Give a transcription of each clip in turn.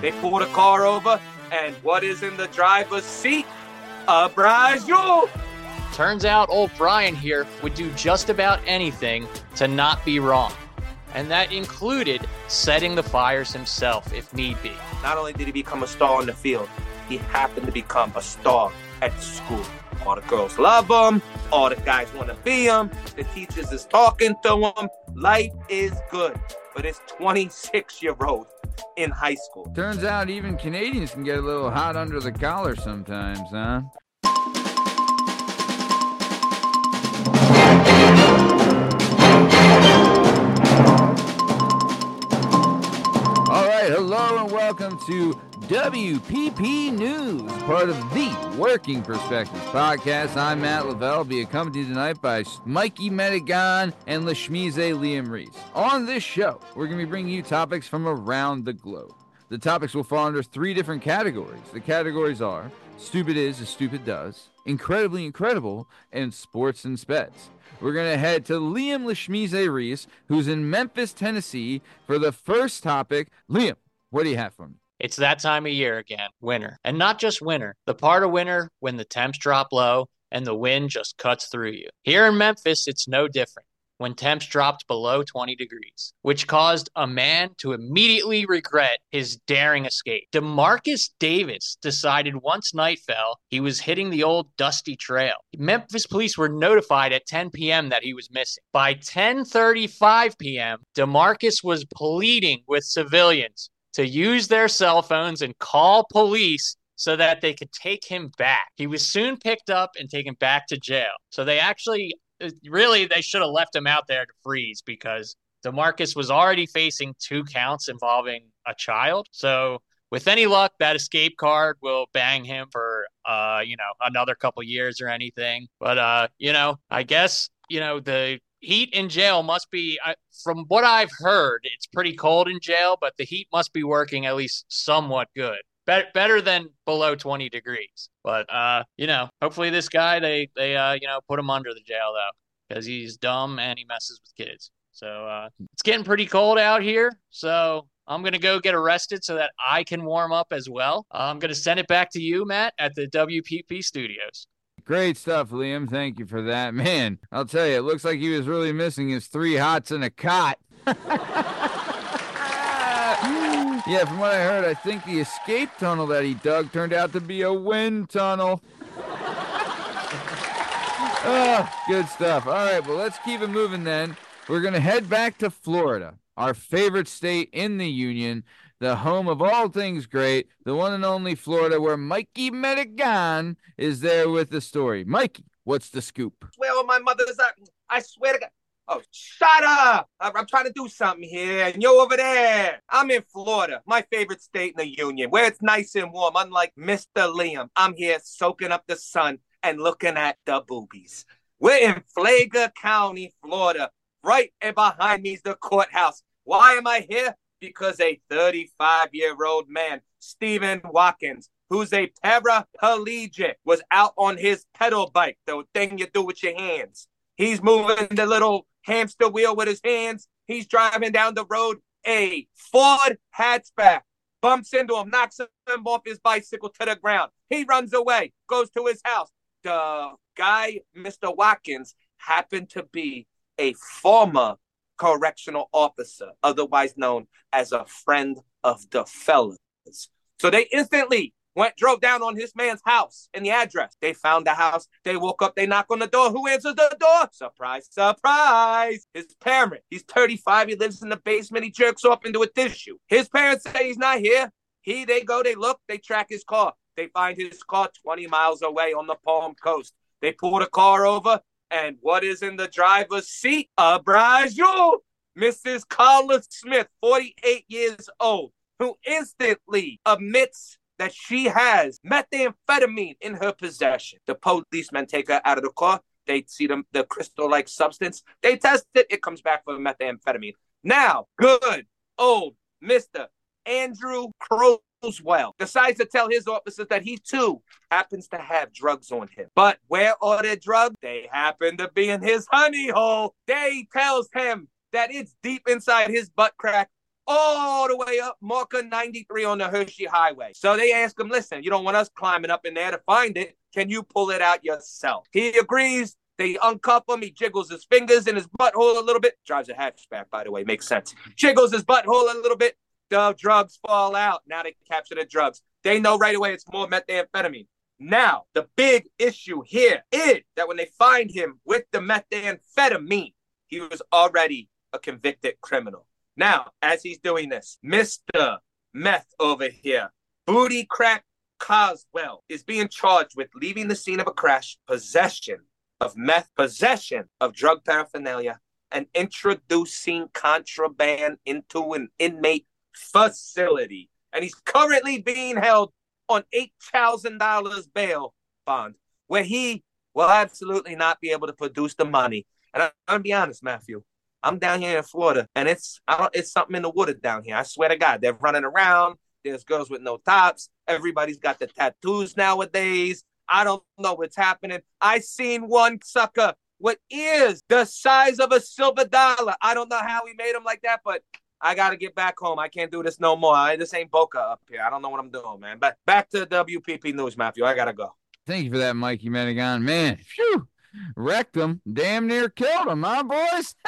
They pulled a car over, and what is in the driver's seat? A Brajul. Turns out old Brian here would do just about anything to not be wrong. And that included setting the fires himself if need be. Not only did he become a star on the field, he happened to become a star at school. All the girls love him. All the guys want to be him. The teachers is talking to him. Life is good. But it's 26 year old in high school. Turns out even Canadians can get a little hot under the collar sometimes, huh? All right, hello and welcome to WPP News, part of the Working Perspectives podcast. I'm Matt Lavelle, be accompanied tonight by Mikey Medigan and Lashmize Liam Reese. On this show, we're going to be bringing you topics from around the globe. The topics will fall under three different categories. The categories are Stupid Is as Stupid Does, Incredibly Incredible, and Sports and Speds. We're going to head to Liam Lashmize Reese, who's in Memphis, Tennessee, for the first topic. Liam, what do you have for me? It's that time of year again, winter. And not just winter, the part of winter when the temps drop low and the wind just cuts through you. Here in Memphis, it's no different when temps dropped below 20 degrees, which caused a man to immediately regret his daring escape. Demarcus Davis decided once night fell, he was hitting the old dusty trail. Memphis police were notified at 10 p.m. that he was missing. By 10:35 p.m., Demarcus was pleading with civilians to use their cell phones and call police so that they could take him back. He was soon picked up and taken back to jail. So they actually really they should have left him out there to freeze because DeMarcus was already facing two counts involving a child. So with any luck, that escape card will bang him for uh, you know, another couple years or anything. But uh, you know, I guess, you know, the heat in jail must be uh, from what I've heard, it's pretty cold in jail, but the heat must be working at least somewhat good better better than below 20 degrees. But uh, you know, hopefully this guy they they uh, you know, put him under the jail though cuz he's dumb and he messes with kids. So uh, it's getting pretty cold out here. So I'm going to go get arrested so that I can warm up as well. I'm going to send it back to you, Matt, at the WPP studios. Great stuff, Liam. Thank you for that. Man, I'll tell you, it looks like he was really missing his three hots and a cot. Yeah, from what I heard, I think the escape tunnel that he dug turned out to be a wind tunnel. oh, good stuff. All right, well, let's keep it moving then. We're going to head back to Florida, our favorite state in the Union, the home of all things great, the one and only Florida, where Mikey Medigan is there with the story. Mikey, what's the scoop? Swear my mother's, I swear to God. Oh, shut up! I'm trying to do something here, and you're over there. I'm in Florida, my favorite state in the union, where it's nice and warm, unlike Mr. Liam. I'm here soaking up the sun and looking at the boobies. We're in Flagler County, Florida. Right behind me is the courthouse. Why am I here? Because a 35 year old man, Stephen Watkins, who's a paraplegic, was out on his pedal bike, the thing you do with your hands. He's moving the little hamster wheel with his hands. He's driving down the road. A Ford hatchback bumps into him, knocks him off his bicycle to the ground. He runs away, goes to his house. The guy, Mr. Watkins, happened to be a former correctional officer, otherwise known as a friend of the fellas. So they instantly went drove down on his man's house and the address. They found the house. They woke up. They knock on the door. Who answers the door? Surprise, surprise. His parent. He's 35. He lives in the basement. He jerks off into a tissue. His parents say he's not here. He, they go, they look, they track his car. They find his car 20 miles away on the Palm Coast. They pull the car over, and what is in the driver's seat? A Brajul, Mrs. Carla Smith, 48 years old, who instantly admits that she has methamphetamine in her possession. The policemen take her out of the car. They see the, the crystal like substance. They test it. It comes back for methamphetamine. Now, good old Mr. Andrew Crowswell decides to tell his officers that he too happens to have drugs on him. But where are the drugs? They happen to be in his honey hole. They tells him that it's deep inside his butt crack all the way up marker 93 on the Hershey Highway. So they ask him, listen, you don't want us climbing up in there to find it. Can you pull it out yourself? He agrees. They uncuff him. He jiggles his fingers in his butthole a little bit. Drives a hatchback, by the way. Makes sense. Jiggles his butthole a little bit. The drugs fall out. Now they capture the drugs. They know right away it's more methamphetamine. Now, the big issue here is that when they find him with the methamphetamine, he was already a convicted criminal. Now, as he's doing this, Mr. Meth over here, Booty Crack Coswell, is being charged with leaving the scene of a crash, possession of meth, possession of drug paraphernalia, and introducing contraband into an inmate facility. And he's currently being held on $8,000 bail bond, where he will absolutely not be able to produce the money. And I'm going to be honest, Matthew. I'm down here in Florida, and it's I it's something in the water down here. I swear to God, they're running around. There's girls with no tops. Everybody's got the tattoos nowadays. I don't know what's happening. I seen one sucker with ears the size of a silver dollar. I don't know how he made them like that, but I got to get back home. I can't do this no more. I, this ain't Boca up here. I don't know what I'm doing, man. But back to WPP News, Matthew. I got to go. Thank you for that, Mikey Medigan. Man, phew, wrecked him. Damn near killed him, huh, boys?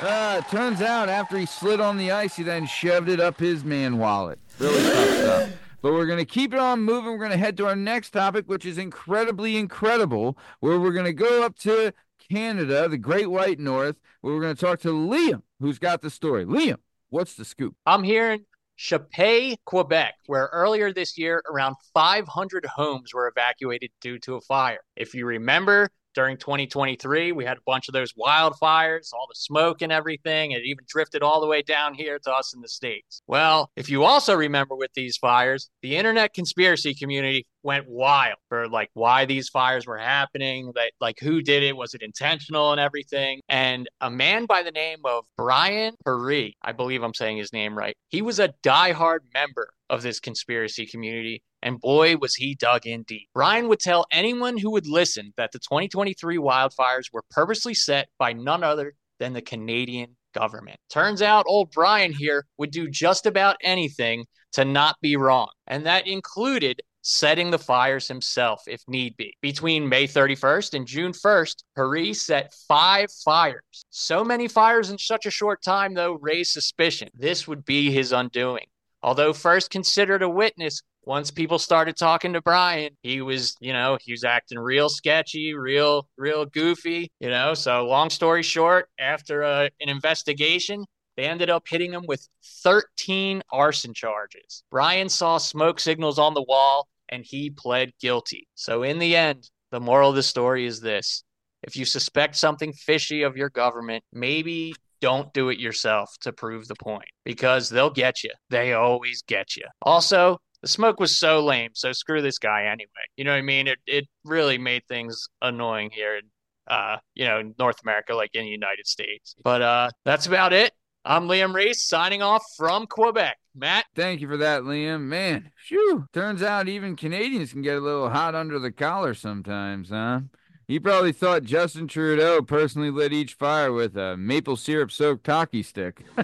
uh, turns out after he slid on the ice, he then shoved it up his man wallet. Really tough stuff. But we're going to keep it on moving. We're going to head to our next topic, which is incredibly incredible, where we're going to go up to Canada, the Great White North, where we're going to talk to Liam, who's got the story. Liam, what's the scoop? I'm here in Chapais, Quebec, where earlier this year around 500 homes were evacuated due to a fire. If you remember, during 2023. We had a bunch of those wildfires, all the smoke and everything. It even drifted all the way down here to us in the States. Well, if you also remember with these fires, the internet conspiracy community went wild for like why these fires were happening, like, like who did it, was it intentional and everything. And a man by the name of Brian Paré, I believe I'm saying his name right, he was a diehard member of this conspiracy community and boy, was he dug in deep. Brian would tell anyone who would listen that the 2023 wildfires were purposely set by none other than the Canadian government. Turns out old Brian here would do just about anything to not be wrong. And that included setting the fires himself if need be. Between May 31st and June 1st, Paré set five fires. So many fires in such a short time, though, raised suspicion. This would be his undoing. Although first considered a witness, once people started talking to Brian, he was, you know, he was acting real sketchy, real, real goofy, you know. So, long story short, after uh, an investigation, they ended up hitting him with 13 arson charges. Brian saw smoke signals on the wall and he pled guilty. So, in the end, the moral of the story is this if you suspect something fishy of your government, maybe don't do it yourself to prove the point because they'll get you. They always get you. Also, the smoke was so lame, so screw this guy anyway. You know what I mean? It it really made things annoying here in uh, you know, North America, like in the United States. But uh that's about it. I'm Liam Reese signing off from Quebec. Matt. Thank you for that, Liam. Man, phew. Turns out even Canadians can get a little hot under the collar sometimes, huh? He probably thought Justin Trudeau personally lit each fire with a maple syrup soaked hockey stick.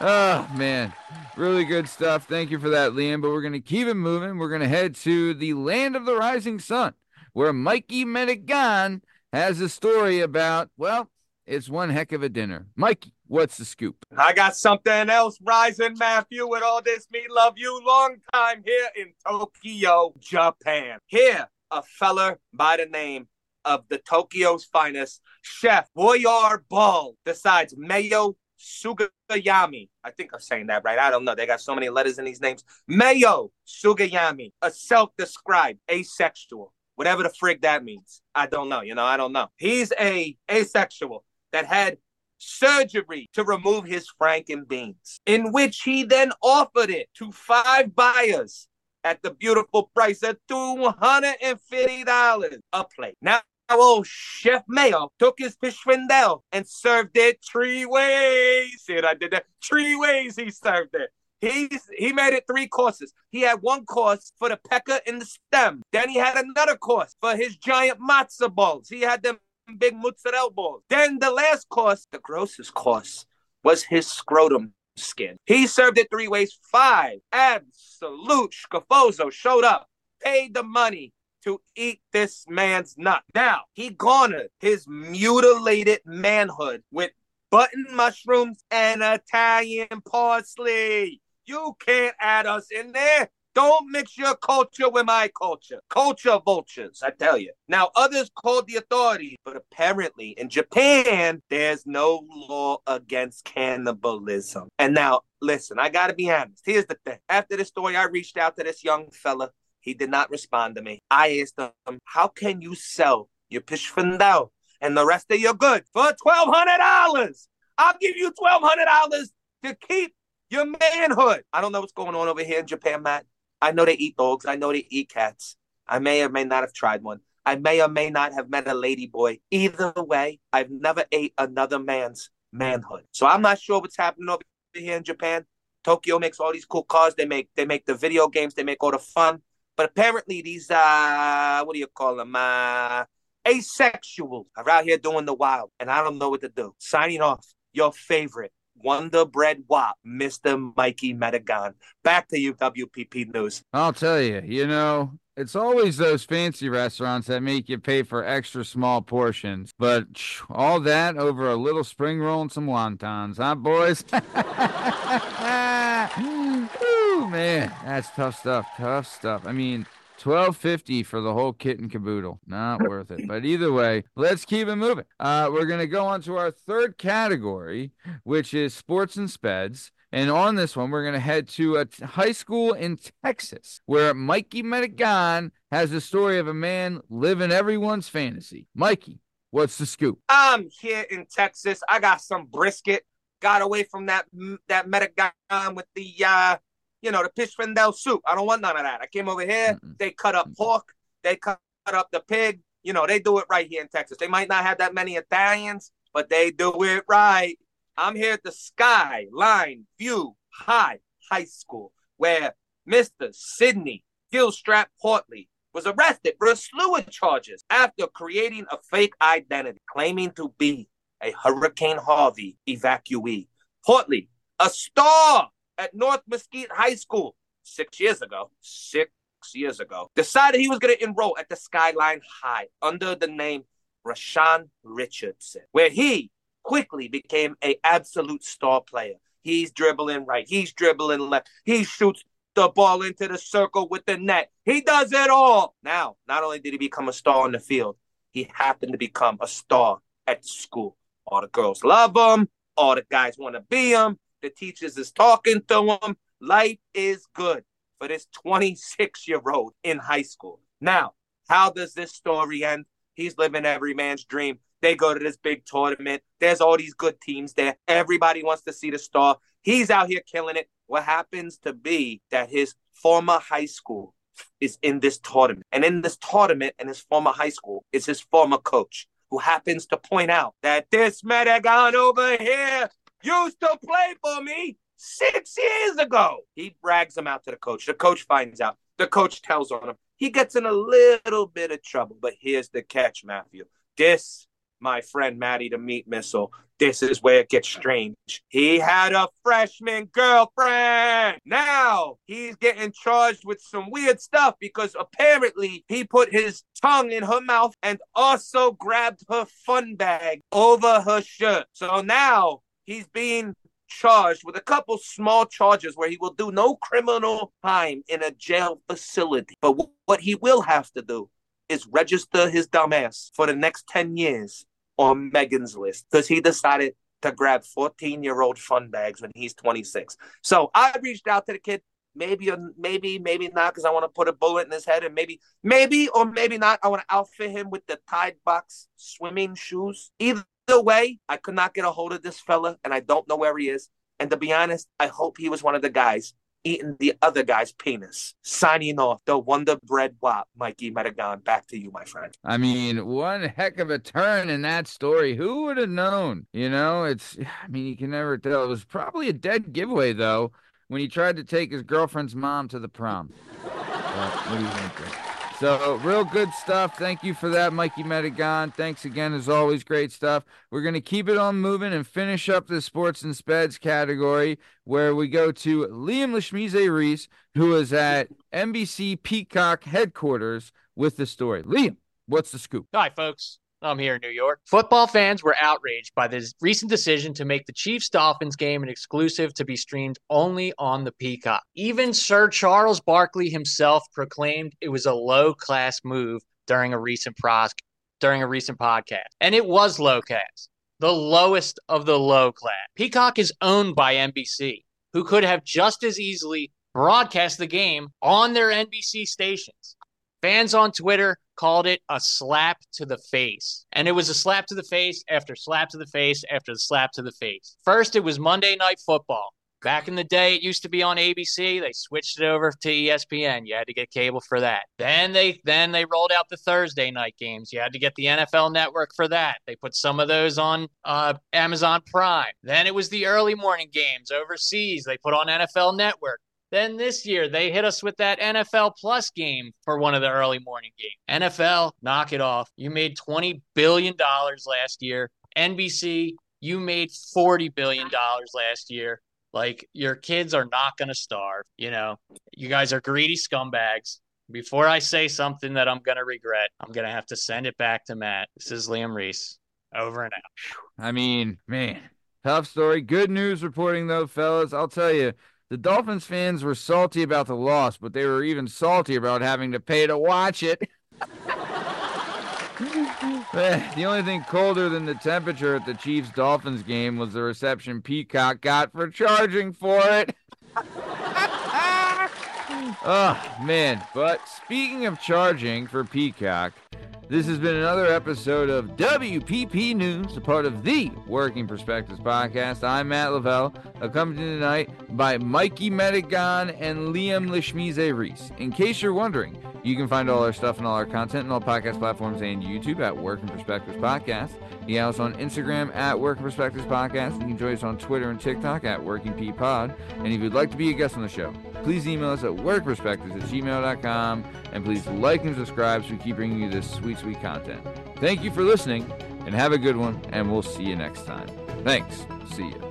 oh, man. Really good stuff. Thank you for that, Liam. But we're going to keep it moving. We're going to head to the land of the rising sun, where Mikey Medigan has a story about, well, it's one heck of a dinner. Mikey, what's the scoop? I got something else rising, Matthew, with all this me love you long time here in Tokyo, Japan. Here, a fella by the name of the Tokyo's finest chef, Boyar Ball, decides Mayo Sugayami. I think I'm saying that right. I don't know. They got so many letters in these names. Mayo Sugayami, a self-described asexual, whatever the frig that means. I don't know. You know, I don't know. He's a asexual that had surgery to remove his franken beans, in which he then offered it to five buyers at the beautiful price of $250 a plate. Now, old Chef Mayo took his fish findel and served it three ways. See what I did that? Three ways he served it. He's he made it three courses. He had one course for the pecker and the stem. Then he had another course for his giant matzo balls. He had them big mozzarella balls. Then the last course, the grossest course, was his scrotum skin. He served it three ways. Five absolute scafozo showed up, paid the money to eat this man's nut. Now, he garnered his mutilated manhood with button mushrooms and Italian parsley. You can't add us in there. Don't mix your culture with my culture. Culture vultures, I tell you. Now, others called the authorities, but apparently in Japan, there's no law against cannibalism. And now, listen, I gotta be honest. Here's the thing. After this story, I reached out to this young fella. He did not respond to me. I asked him, How can you sell your pishfandel and the rest of your goods for $1,200? I'll give you $1,200 to keep your manhood. I don't know what's going on over here in Japan, Matt. I know they eat dogs. I know they eat cats. I may or may not have tried one. I may or may not have met a lady boy. Either way, I've never ate another man's manhood. So I'm not sure what's happening over here in Japan. Tokyo makes all these cool cars. They make they make the video games. They make all the fun. But apparently these uh what do you call them? Uh asexuals are out here doing the wild, and I don't know what to do. Signing off, your favorite Wonder Bread Wop, Mr. Mikey Madigan. Back to you, WPP News. I'll tell you, you know, it's always those fancy restaurants that make you pay for extra small portions. But all that over a little spring roll and some wontons, huh, boys? Ooh, man, that's tough stuff. Tough stuff. I mean, Twelve fifty for the whole kit and caboodle. Not worth it. But either way, let's keep it moving. Uh, we're gonna go on to our third category, which is sports and speds. And on this one, we're going to head to a t- high school in Texas where Mikey Madigan has the story of a man living everyone's fantasy. Mikey, what's the scoop? I'm here in Texas. I got some brisket. Got away from that that Madigan with the uh, you know, the fish fendel soup. I don't want none of that. I came over here. Mm-mm. They cut up pork. They cut up the pig. You know, they do it right here in Texas. They might not have that many Italians, but they do it right. I'm here at the Skyline View High High School, where Mr. Sidney Gilstrap Portley was arrested for a slew of charges after creating a fake identity, claiming to be a Hurricane Harvey evacuee. Portley, a star at North Mesquite High School six years ago, six years ago, decided he was going to enroll at the Skyline High under the name Rashawn Richardson, where he quickly became a absolute star player. He's dribbling right, he's dribbling left, he shoots the ball into the circle with the net. He does it all. Now, not only did he become a star on the field, he happened to become a star at the school. All the girls love him. All the guys want to be him. The teachers is talking to him. Life is good for this 26 year old in high school. Now, how does this story end? He's living every man's dream. They go to this big tournament. There's all these good teams there. Everybody wants to see the star. He's out here killing it. What happens to be that his former high school is in this tournament. And in this tournament, in his former high school, is his former coach, who happens to point out that this Madigan over here used to play for me six years ago. He brags him out to the coach. The coach finds out. The coach tells on him. He gets in a little bit of trouble. But here's the catch, Matthew. This, my friend Maddie, the meat missile, this is where it gets strange. He had a freshman girlfriend. Now he's getting charged with some weird stuff because apparently he put his tongue in her mouth and also grabbed her fun bag over her shirt. So now he's being charged with a couple small charges where he will do no criminal time in a jail facility. But what he will have to do is register his dumbass for the next 10 years on Megan's list because he decided to grab 14 year old fun bags when he's 26. So I reached out to the kid. Maybe, uh, maybe, maybe not, because I want to put a bullet in his head, and maybe, maybe, or maybe not. I want to outfit him with the Tide Box swimming shoes. Either Way, I could not get a hold of this fella, and I don't know where he is. And to be honest, I hope he was one of the guys eating the other guy's penis. Signing off, the Wonder Bread Wop, Mikey Madigan. Back to you, my friend. I mean, one heck of a turn in that story. Who would have known? You know, it's, I mean, you can never tell. It was probably a dead giveaway, though, when he tried to take his girlfriend's mom to the prom. what do you think? So, real good stuff. Thank you for that, Mikey Medigan. Thanks again, as always. Great stuff. We're going to keep it on moving and finish up the sports and speds category where we go to Liam Lashmize Reese, who is at NBC Peacock headquarters with the story. Liam, what's the scoop? Hi, folks. I'm here in New York. Football fans were outraged by this recent decision to make the Chiefs Dolphins game an exclusive to be streamed only on the Peacock. Even Sir Charles Barkley himself proclaimed it was a low class move during a recent pros- during a recent podcast. And it was low class, the lowest of the low class. Peacock is owned by NBC, who could have just as easily broadcast the game on their NBC stations. Fans on Twitter called it a slap to the face. And it was a slap to the face after slap to the face after the slap to the face. First, it was Monday Night Football. Back in the day, it used to be on ABC. They switched it over to ESPN. You had to get cable for that. Then they then they rolled out the Thursday night games. You had to get the NFL Network for that. They put some of those on uh, Amazon Prime. Then it was the early morning games overseas. They put on NFL Network. Then this year they hit us with that NFL Plus game for one of the early morning games. NFL, knock it off. You made $20 billion last year. NBC, you made $40 billion last year. Like your kids are not going to starve. You know, you guys are greedy scumbags. Before I say something that I'm going to regret, I'm going to have to send it back to Matt. This is Liam Reese. Over and out. I mean, man, tough story. Good news reporting, though, fellas. I'll tell you, the Dolphins fans were salty about the loss, but they were even salty about having to pay to watch it. the only thing colder than the temperature at the Chiefs Dolphins game was the reception Peacock got for charging for it. oh, man. But speaking of charging for Peacock, this has been another episode of WPP News, a part of the Working Perspectives podcast. I'm Matt Lavelle, accompanied tonight by Mikey Medigan and Liam Lishmize Reese. In case you're wondering, you can find all our stuff and all our content on all podcast platforms and YouTube at Working Perspectives Podcast. You us on Instagram at Working Perspectives Podcast. You can join us on Twitter and TikTok at Working P Pod. And if you'd like to be a guest on the show, please email us at workperspectives at gmail.com. And please like and subscribe so we keep bringing you this sweet, sweet content. Thank you for listening and have a good one. And we'll see you next time. Thanks. See you.